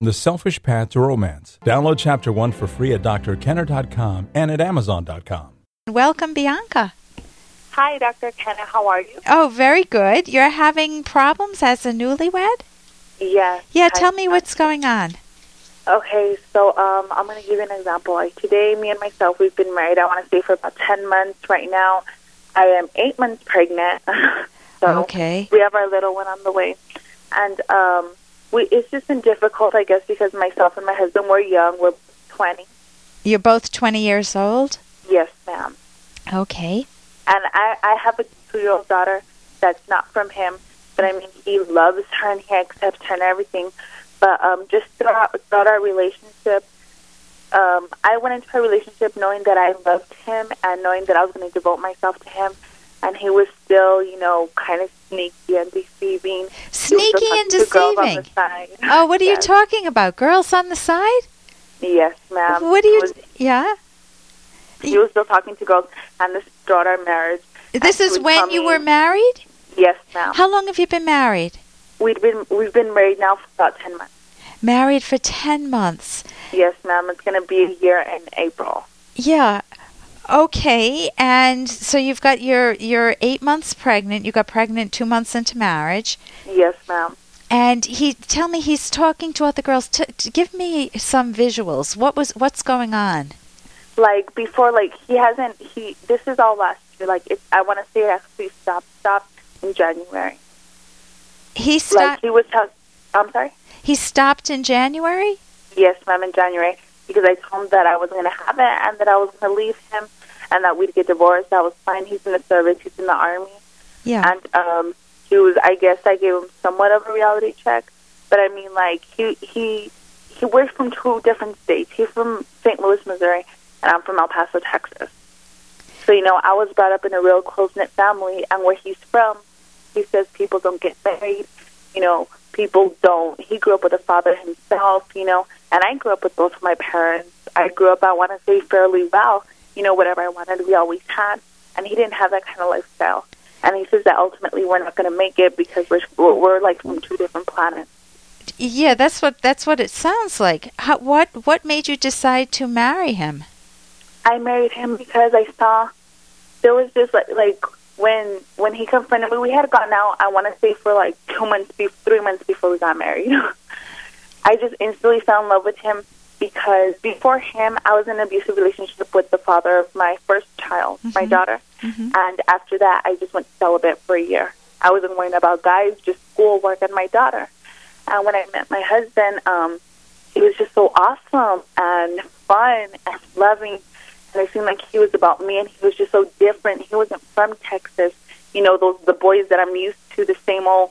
The Selfish Path to Romance. Download Chapter 1 for free at drkenner.com and at amazon.com. Welcome, Bianca. Hi, Dr. Kenner. How are you? Oh, very good. You're having problems as a newlywed? Yes. Yeah, I- tell me what's going on. Okay, so um, I'm going to give you an example. Like today, me and myself, we've been married. I want to say for about ten months. Right now, I am eight months pregnant. so Okay. we have our little one on the way, and um, we it's just been difficult, I guess, because myself and my husband we're young. We're twenty. You're both 20 years old? Yes, ma'am. Okay. And I I have a two-year-old daughter that's not from him, but I mean he loves her and he accepts her and everything. But um, just throughout, throughout our relationship, um, I went into a relationship knowing that I loved him and knowing that I was going to devote myself to him. And he was still, you know, kind of sneaky and deceiving. Sneaky and talking to girls on the deceiving. Oh, what are you talking about? Girls on the side? Yes, ma'am. What are you. was, yeah? he was still talking to girls, and this throughout our marriage. This is when tell you were married? Yes, ma'am. How long have you been married? We've been we've been married now for about ten months. Married for 10 months. Yes, ma'am. It's going to be a year in April. Yeah. Okay, and so you've got your you're eight months pregnant. You got pregnant two months into marriage, Yes, ma'am. and he tell me he's talking to other girls. T- t- give me some visuals. What was what's going on? Like before, like he hasn't. He this is all last year. Like it, I want to say it actually stopped stopped in January. He Like stopped. he was. Tell- I'm sorry. he stopped in January. Yes, ma'am. In January because I told him that I wasn't going to have it and that I was going to leave him and that we'd get divorced. That was fine. He's in the service. He's in the army. Yeah. and um he was I guess I gave him somewhat of a reality check. But I mean like he he he we're from two different states. He's from St. Louis, Missouri and I'm from El Paso, Texas. So, you know, I was brought up in a real close knit family and where he's from, he says people don't get married, you know, people don't he grew up with a father himself, you know, and I grew up with both of my parents. I grew up I wanna say fairly well, you know, whatever I wanted we always had and he didn't have that kind of lifestyle. And he says that ultimately we're not going to make it because we're, we're we're like from two different planets. yeah, that's what that's what it sounds like. How, what what made you decide to marry him? I married him because I saw there was just like like when when he confronted me, we had gone out. I want to say for like two months, be- three months before we got married. I just instantly fell in love with him because before him, I was in an abusive relationship with the father of my first child, my daughter, and after that, I just went celibate for a year. I wasn't worrying about guys, just school, work, and my daughter. And when I met my husband, um, he was just so awesome and fun and loving. And it seemed like he was about me, and he was just so different. He wasn't from Texas, you know, those the boys that I'm used to, the same old,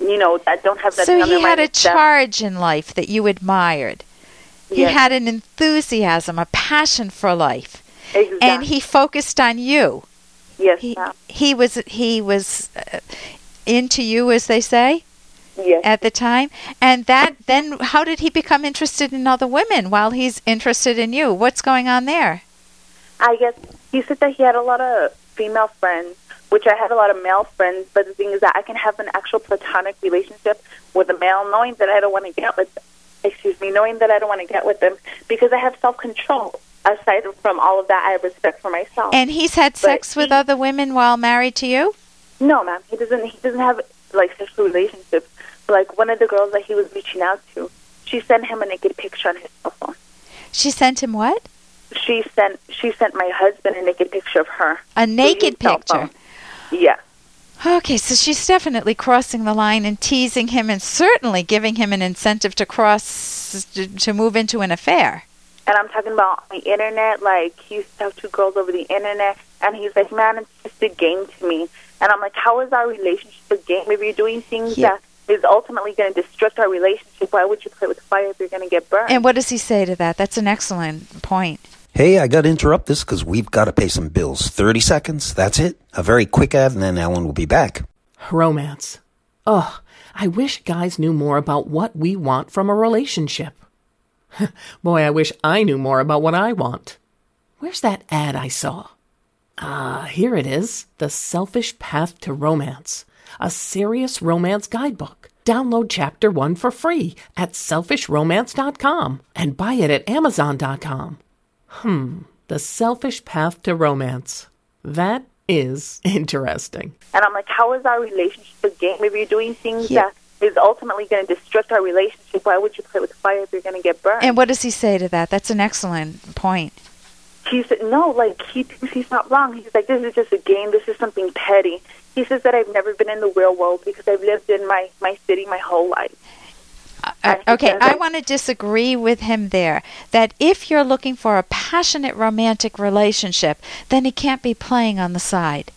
you know, that don't have that. So he had a charge in life that you admired. He Yes, had an enthusiasm, a passion for life, exactly. and he focused on you. yes, He ma'am. he was he was uh, into you, as they say, yes. at the time. And that then, how did he become interested in other women while he's interested in you? What's going on there? I guess he said that he had a lot of female friends, which I had a lot of male friends. But the thing is that I can have an actual platonic relationship with a male, knowing that I don't want to get with, excuse me, knowing that I don't want to get with them because I have self control. Aside from all of that, I have respect for myself. And he's had sex with he- other women while married to you. no, ma'am, he doesn't. He doesn't have like sexual relationships. But, like one of the girls that he was reaching out to, she sent him a naked picture on his cell phone. She sent him what? She sent she sent my husband a naked picture of her. A naked picture. Yeah. Okay, so she's definitely crossing the line and teasing him, and certainly giving him an incentive to cross to, to move into an affair. And I'm talking about on the internet, like he used to to girls over the internet, and he's like, "Man, it's just a game to me." And I'm like, "How is our relationship a game? If you're doing things Yeah. that is ultimately going to destruct our relationship, why would you play with fire if you're going to get burned?" And what does he say to that? That's an excellent point. Hey, I got to interrupt this because we've got to pay some bills. 30 seconds, that's it. A very quick ad, and then Ellen will be back. Romance. Ugh, I wish guys knew more about what we want from a relationship. Boy, I wish I knew more about what I want. Where's that ad I saw? Ah, here it is The Selfish Path to Romance, a serious romance guidebook. Download Chapter 1 for free at selfishromance.com and buy it at amazon.com. Hmm, the selfish path to romance. That is interesting. And I'm like, how is our relationship a game? If you're doing things Yeah. that is ultimately going to destruct our relationship, why would you play with fire if you're going to get burned? And what does he say to that? That's an excellent point. he said, no, like, he thinks he's not wrong. He's like, this is just a game. This is something petty. He says that I've never been in the real world because I've lived in my, my city my whole life. Uh, okay, I want to disagree with him there. That if you're looking for a passionate romantic relationship, then he can't be playing on the side.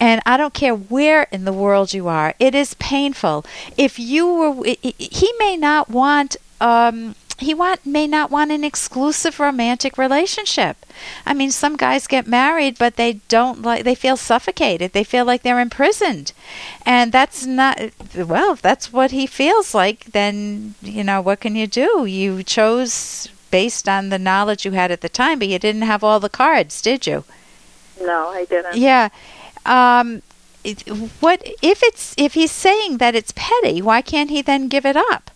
And I don't care where in the world you are, it is painful. If you were, he may not want, um, he want may not want an exclusive romantic relationship. I mean, some guys get married, but they don't like. They feel suffocated. They feel like they're imprisoned, and that's not. Well, if that's what he feels like, then you know what can you do? You chose based on the knowledge you had at the time, but you didn't have all the cards, did you? No, I didn't. Yeah. Um, what if it's if he's saying that it's petty? Why can't he then give it up?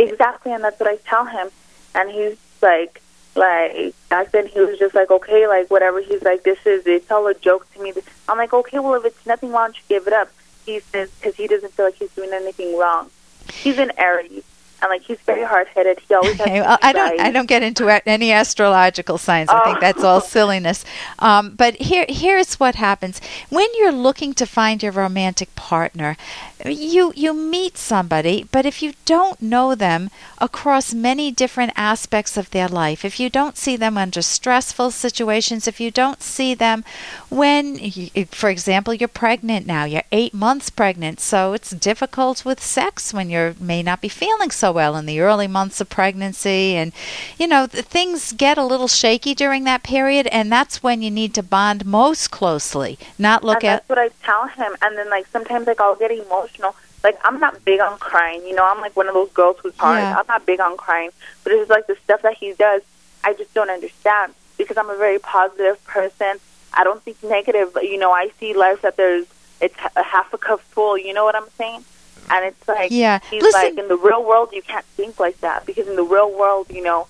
Exactly, and that's what I tell him. And he's like, like back then he was just like, okay, like whatever. He's like, this is it's all a joke to me. I'm like, okay, well if it's nothing, why don't you give it up? He says because he doesn't feel like he's doing anything wrong. He's an Aries, and like he's very hard headed. He always has Okay, well, I don't. right. I don't get into any astrological signs. I think Oh. that's all silliness. Um, but here, here's what happens when you're looking to find your romantic partner. You you meet somebody, but if you don't know them across many different aspects of their life, if you don't see them under stressful situations, if you don't see them when, y- for example, you're pregnant now, you're eight months pregnant, so it's difficult with sex when you may not be feeling so well in the early months of pregnancy, and you know th- things get a little shaky during that period, and that's when you need to bond most closely, not look and at. that's what I tell him. And then like sometimes like I'll get emotional. Like I'm not big on crying, you know. I'm like one of those girls who's hard. Yeah. I'm not big on crying, but it's like the stuff that he does, I just don't understand because I'm a very positive person. I don't think negative. You know, I see life that there's it's a half a cup full. You know what I'm saying? And it's like Yeah. he's Listen- like in the real world you can't think like that because in the real world, you know,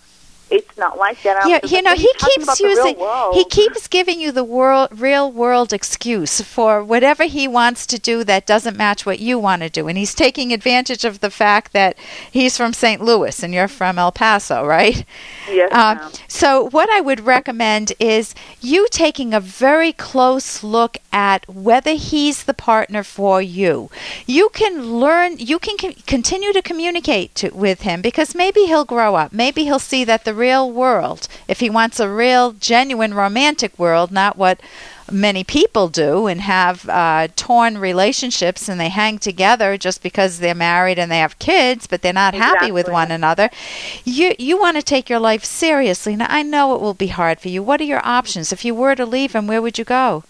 it's not like that. Yeah, you know, he keeps about the real using, he keeps giving you the world, real world excuse for whatever he wants to do that doesn't match what you want to do, and he's taking advantage of the fact that he's from St. Louis and you're from El Paso, right? Yes, um, ma'am. so, what I would recommend is you taking a very close look at whether he's the partner for you. You can learn, you can con- continue to communicate to, with him because maybe he'll grow up. Maybe he'll see that the real world, if he wants a real, genuine romantic world, not what many people do and have uh, torn relationships and they hang together just because they're married and they have kids, but they're not happy with one another. You you want to take your life seriously. Now I know it will be hard for you. What are your options? If you were to leave him, where would you go?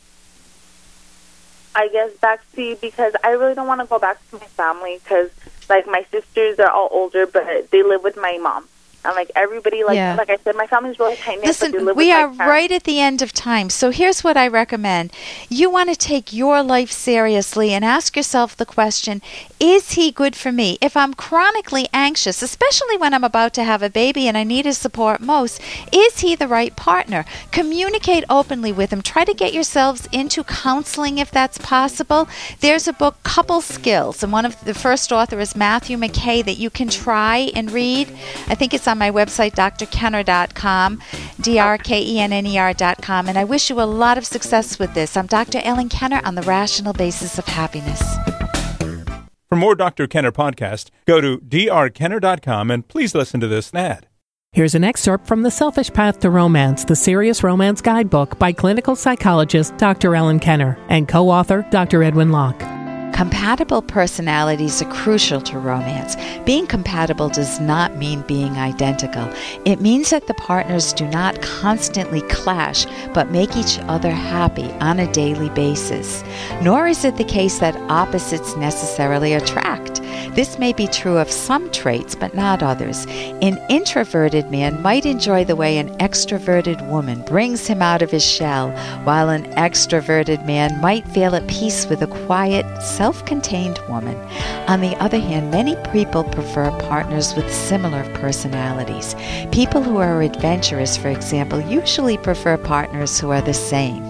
I guess back to because I really don't want to go back to my family because like my sisters are all older, but they live with my mom. And like everybody, like Yeah. like I said, my family's really tight knit. Listen, we are right at the end of time. So here's what I recommend. You want to take your life seriously and ask yourself the question Is he good for me? If I'm chronically anxious, especially when I'm about to have a baby and I need his support most, is he the right partner? Communicate openly with him. Try to get yourselves into counseling if that's possible. There's a book, Couple Skills, and one of the first author is Matthew McKay that you can try and read. I think it's on my website, drkenner.com, D R K E N N E R.com. And I wish you a lot of success with this. I'm Dr. Ellen Kenner on the rational basis of happiness. For more Dr. Kenner podcast, go to drkenner.com and please listen to this ad. Here's an excerpt from The Selfish Path to Romance, the Serious Romance Guidebook by clinical psychologist Dr. Ellen Kenner and co author Dr. Edwin Locke. Compatible personalities are crucial to romance. Being compatible does not mean being identical. It means that the partners do not constantly clash, but make each other happy on a daily basis. Nor is it the case that opposites necessarily attract. This may be true of some traits, but not others. An introverted man might enjoy the way an extroverted woman brings him out of his shell, while an extroverted man might feel at peace with a quiet, self contained woman. On the other hand, many people prefer partners with similar personalities. People who are adventurous, for example, usually prefer partners who are the same.